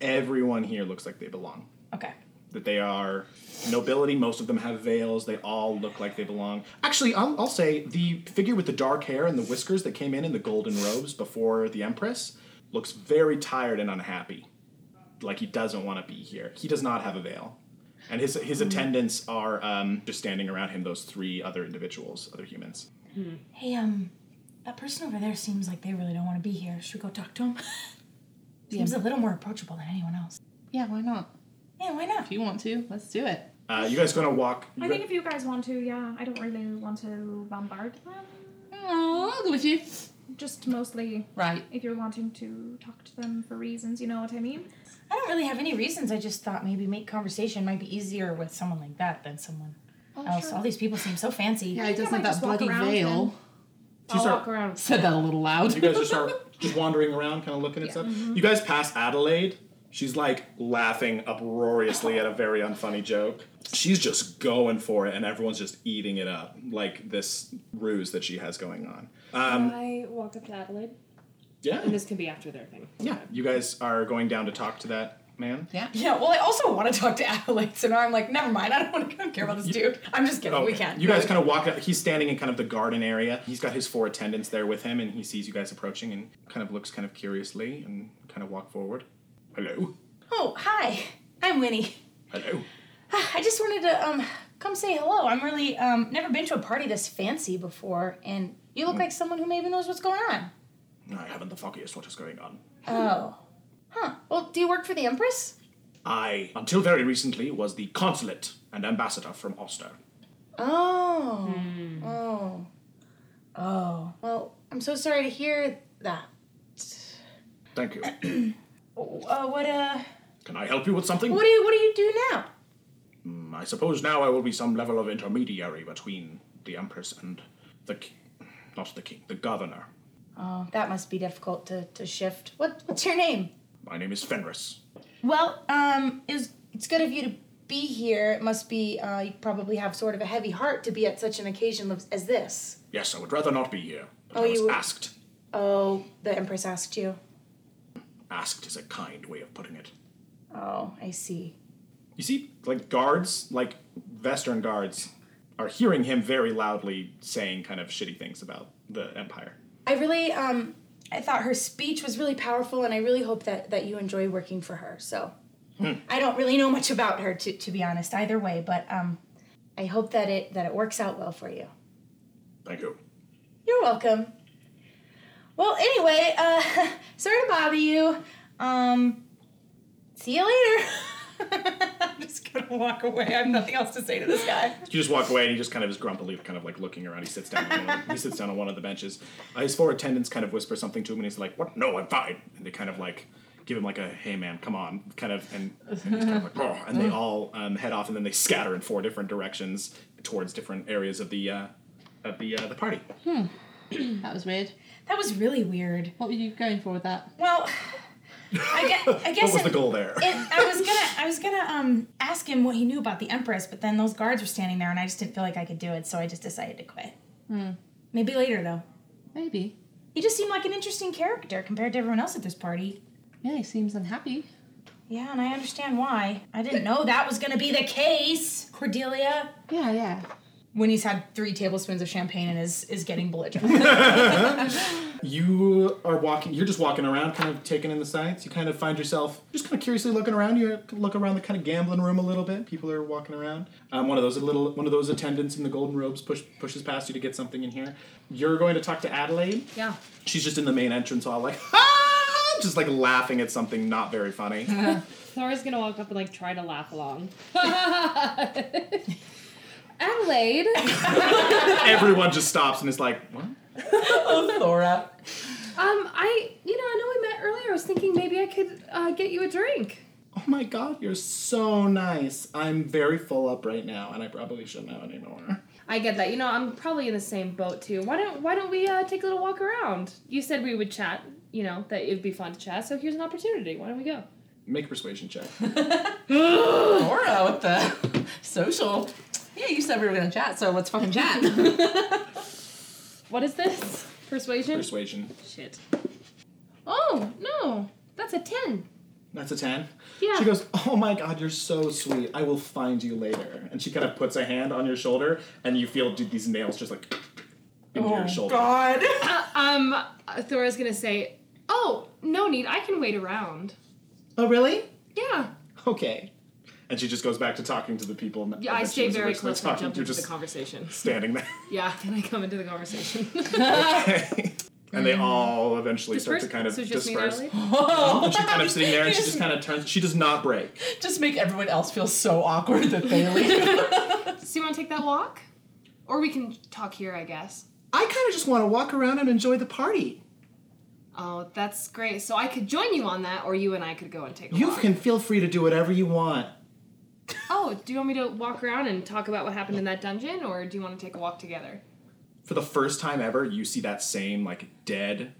Speaker 3: Everyone here looks like they belong.
Speaker 8: Okay.
Speaker 3: that they are nobility. Most of them have veils. They all look like they belong. Actually, I'll, I'll say the figure with the dark hair and the whiskers that came in in the golden robes before the Empress looks very tired and unhappy. Like he doesn't want to be here. He does not have a veil. And his, his attendants are um, just standing around him, those three other individuals, other humans.
Speaker 10: Hey, um, that person over there seems like they really don't want to be here. Should we go talk to him? Seems a little more approachable than anyone else.
Speaker 5: Yeah, why not?
Speaker 10: Yeah, why not?
Speaker 5: If you want to, let's do it.
Speaker 3: Uh, you guys gonna walk? You
Speaker 4: I
Speaker 3: gu-
Speaker 4: think if you guys want to, yeah. I don't really want to bombard them.
Speaker 5: Oh, I'll go with you.
Speaker 4: Just mostly
Speaker 5: Right.
Speaker 4: if you're wanting to talk to them for reasons, you know what I mean?
Speaker 10: I don't really have any reasons. I just thought maybe make conversation might be easier with someone like that than someone else. All these people seem so fancy.
Speaker 5: Yeah, it doesn't
Speaker 4: might
Speaker 5: have that bloody
Speaker 4: around
Speaker 5: veil.
Speaker 4: then.
Speaker 9: I'll
Speaker 3: start-
Speaker 9: walk around.
Speaker 5: Said that a little loud.
Speaker 3: you guys just start just wandering around, kind of looking at stuff. You guys pass Adelaide. She's like laughing uproariously at a very unfunny joke. She's just going for it, and everyone's just eating it up, like this ruse that she has going on. Um,
Speaker 9: I walk up to Adelaide,
Speaker 3: yeah,
Speaker 9: and this can be after their thing.
Speaker 3: yeah. You guys are going down to talk to that man.
Speaker 5: Yeah.
Speaker 8: Yeah, well, I also want to talk to Adelaide, so now I'm like, never mind. I don't want to. I don't care about this dude. I'm just kidding. We
Speaker 3: Okay.
Speaker 8: can.
Speaker 3: You guys kind of walk up. He's standing in kind of the garden area. He's got his four attendants there with him, and he sees you guys approaching and kind of looks kind of curiously and kind of walk forward. Hello.
Speaker 10: Oh, hi. I'm Winnie.
Speaker 3: Hello.
Speaker 10: I just wanted to um come say hello. I'm really um never been to a party this fancy before, and you look like someone who maybe knows what's going on.
Speaker 3: I haven't the foggiest what is going on.
Speaker 10: Oh. Huh. Well, do you work for the Empress?
Speaker 3: I, until very recently, was the consulate and ambassador from Oster.
Speaker 10: Oh. Oh. Oh. Well, I'm so sorry to hear that.
Speaker 3: Thank you.
Speaker 10: Uh, what uh
Speaker 3: Can I help you with something?
Speaker 10: what do you what do you do now?
Speaker 3: Mm, I suppose now I will be some level of intermediary between the Empress and the king. Not the king, the governor.
Speaker 10: Oh, that must be difficult to, to shift. What what's your name?
Speaker 3: My name is Fenris.
Speaker 10: Well, um, it's it's good of you to be here. It must be uh, you probably have sort of a heavy heart to be at such an occasion as- this.
Speaker 3: Yes, I would rather not be here, but
Speaker 10: Oh,
Speaker 3: I was
Speaker 10: you would-
Speaker 3: asked.
Speaker 10: Oh, the Empress asked you.
Speaker 3: Asked is a kind way of putting it.
Speaker 10: Oh, I see.
Speaker 3: You see, like guards, like Western guards, are hearing him very loudly saying kind of shitty things about the Empire.
Speaker 10: I really um I thought her speech was really powerful and I really hope that that you enjoy working for her. So I don't really know much about her to to be honest either way, but um I hope that it that it works out well for you.
Speaker 3: Thank you.
Speaker 10: You're welcome. Well, anyway, uh sorry to bother you. Um see you later. I'm just gonna walk away. I have nothing else to say to this guy.
Speaker 3: You just walk away, and he just kind of is grumpily, kind of like looking around. He sits down. On one of, he sits down on one of the benches. Uh, his four attendants kind of whisper something to him, and he's like, "What? No, I'm fine." And they kind of like give him like a, "Hey, man, come on," kind of, and, and he's kind of like, "Oh," and they all um, head off, and then they scatter in four different directions towards different areas of the uh, of the uh, the party. Hmm.
Speaker 5: That was weird.
Speaker 10: That was really weird.
Speaker 5: What were you going for with that?
Speaker 10: Well, I guess, I guess
Speaker 3: what was
Speaker 10: it-
Speaker 3: the goal there?
Speaker 10: It, I was gonna, I was gonna um ask him what he knew about the Empress, but then those guards were standing there, and I just didn't feel like I could do it, so I just decided to quit. Maybe later, though.
Speaker 5: Maybe.
Speaker 10: He just seemed like an interesting character compared to everyone else at this party.
Speaker 5: Yeah, he seems unhappy.
Speaker 10: Yeah, and I understand why. I didn't know that was gonna be the case, Cordelia.
Speaker 5: Yeah, yeah.
Speaker 8: When he's had three tablespoons of champagne and is is getting belligerent.
Speaker 3: You are walking. You're just walking around, kind of taking in the sights. You kind of find yourself just kind of curiously looking around. You look around the kind of gambling room a little bit. People are walking around. Um, one of those little one of those attendants in the golden robes push, pushes past you to get something in here. You're going to talk to Adelaide.
Speaker 9: Yeah.
Speaker 3: She's just in the main entrance, all like, ah! just like laughing at something not very funny.
Speaker 9: Thora's gonna walk up and like try to laugh along. Adelaide.
Speaker 3: Everyone just stops and is like, what?
Speaker 8: Thora.
Speaker 9: Um, I, you know, I know we met earlier. I was thinking maybe I could uh, get you a drink.
Speaker 3: Oh my god, you're so nice. I'm very full up right now, and I probably shouldn't have anymore.
Speaker 9: I get that. You know, I'm probably in the same boat too. Why don't Why don't we uh, take a little walk around? You said we would chat. You know that it'd be fun to chat. So here's an opportunity. Why don't we go?
Speaker 3: Make a persuasion check.
Speaker 5: Laura with the social. Yeah, you said we were gonna chat, so let's fucking chat.
Speaker 9: What is this? Persuasion.
Speaker 3: persuasion.
Speaker 9: Shit. Oh no, that's a ten.
Speaker 3: That's a 10.
Speaker 9: Yeah.
Speaker 3: She goes, Oh my god, you're so sweet. I will find you later. And she kind of puts a hand on your shoulder, and you feel dude, these nails just like into your shoulder.
Speaker 5: God.
Speaker 9: Uh, um, Thora's gonna say, "Oh, no need. I can wait around."
Speaker 3: Oh, really?
Speaker 9: Yeah.
Speaker 3: Okay. And she just goes back to talking to the people. that-
Speaker 9: Yeah, I stay very close and jump
Speaker 3: to,
Speaker 9: into the conversation.
Speaker 3: standing there.
Speaker 9: Yeah, and I come into the conversation.
Speaker 3: and they all eventually start to kind of
Speaker 9: so just
Speaker 3: disperse.
Speaker 9: Natalie?
Speaker 3: And she's kind of sitting there, and she just kind of turns. She does not break.
Speaker 5: Just make everyone else feel so awkward that they leave.
Speaker 9: So you want to take that walk, or we can talk here, I guess.
Speaker 3: I kind of just want to walk around and enjoy the party.
Speaker 9: Oh, that's great. So I could join you on that, or you and I could go and take a walk.
Speaker 3: You
Speaker 9: walk.
Speaker 3: can feel free to do whatever you want.
Speaker 9: Oh, do you want me to walk around and talk about what happened in that dungeon, or do you want to take a walk together?
Speaker 3: For the first time ever, you see that same like dead,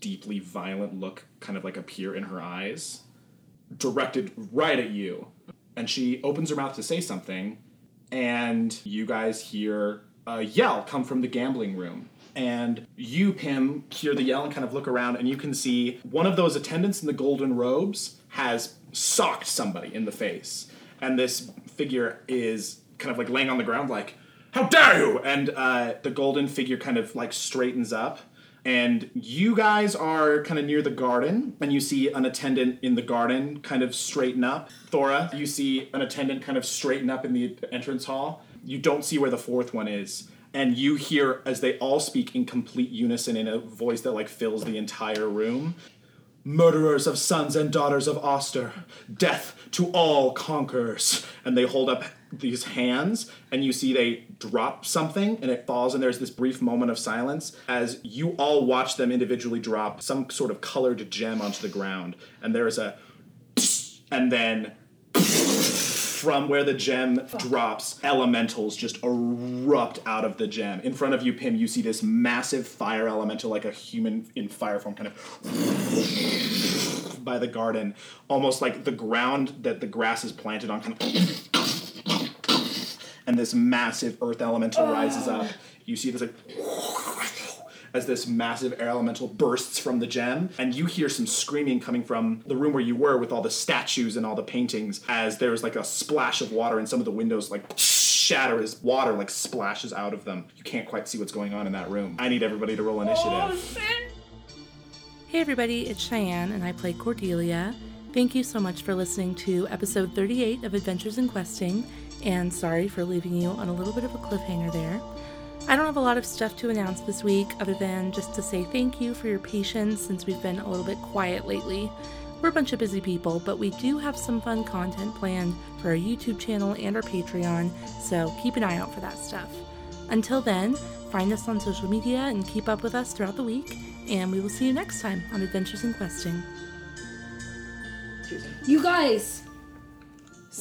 Speaker 3: deeply violent look kind of like appear in her eyes, directed right at you. And she opens her mouth to say something, and you guys hear a yell come from the gambling room. And you, Pim, hear the yell and kind of look around, and you can see one of those attendants in the golden robes has socked somebody in the face. And this figure is kind of like laying on the ground, like, How dare you! And uh, the golden figure kind of like straightens up. And you guys are kind of near the garden, and you see an attendant in the garden kind of straighten up. Thora, you see an attendant kind of straighten up in the entrance hall. You don't see where the fourth one is. And you hear as they all speak in complete unison in a voice that like fills the entire room. Murderers of sons and daughters of Oster, death to all conquerors. And they hold up these hands, and you see they drop something, and it falls, and there's this brief moment of silence as you all watch them individually drop some sort of colored gem onto the ground. And there is a, and then from where the gem drops, elementals just erupt out of the gem. In front of you, Pim, you see this massive fire elemental, like a human in fire form, kind of by the garden, almost like the ground that the grass is planted on, kind of. And this massive earth elemental rises up. Ah. You see this like as this massive air elemental bursts from the gem, and you hear some screaming coming from the room where you were with all the statues and all the paintings, as there's like a splash of water, and some of the windows like shatter as water like splashes out of them. You can't quite see what's going on in that room. I need everybody to roll initiative.
Speaker 1: Oh, hey everybody, it's Cheyenne and I play Cordelia. Thank you so much for listening to episode 38 of Adventures in Questing, and sorry for leaving you on a little bit of a cliffhanger there. I don't have a lot of stuff to announce this week other than just to say thank you for your patience since we've been a little bit quiet lately. We're a bunch of busy people, but we do have some fun content planned for our YouTube channel and our Patreon, so keep an eye out for that stuff. Until then, find us on social media and keep up with us throughout the week, and we will see you next time on Adventures in Questing.
Speaker 9: You guys!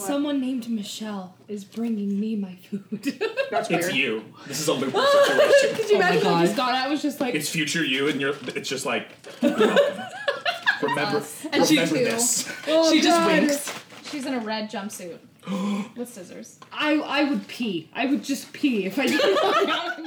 Speaker 9: Someone named Michelle is bringing me my food.
Speaker 3: that's It's you. This is a looper situation.
Speaker 9: Could you
Speaker 5: Oh my
Speaker 9: imagine if I oh
Speaker 5: God.
Speaker 9: just got out? I was just like,
Speaker 3: It's future you, and you're. It's just like. welcome. Remember,
Speaker 4: And she
Speaker 3: remember
Speaker 4: too.
Speaker 3: this.
Speaker 9: oh,
Speaker 5: she just
Speaker 9: God.
Speaker 5: winks.
Speaker 4: She's in a red jumpsuit with scissors.
Speaker 9: I I would pee. I would just pee if I didn't walk out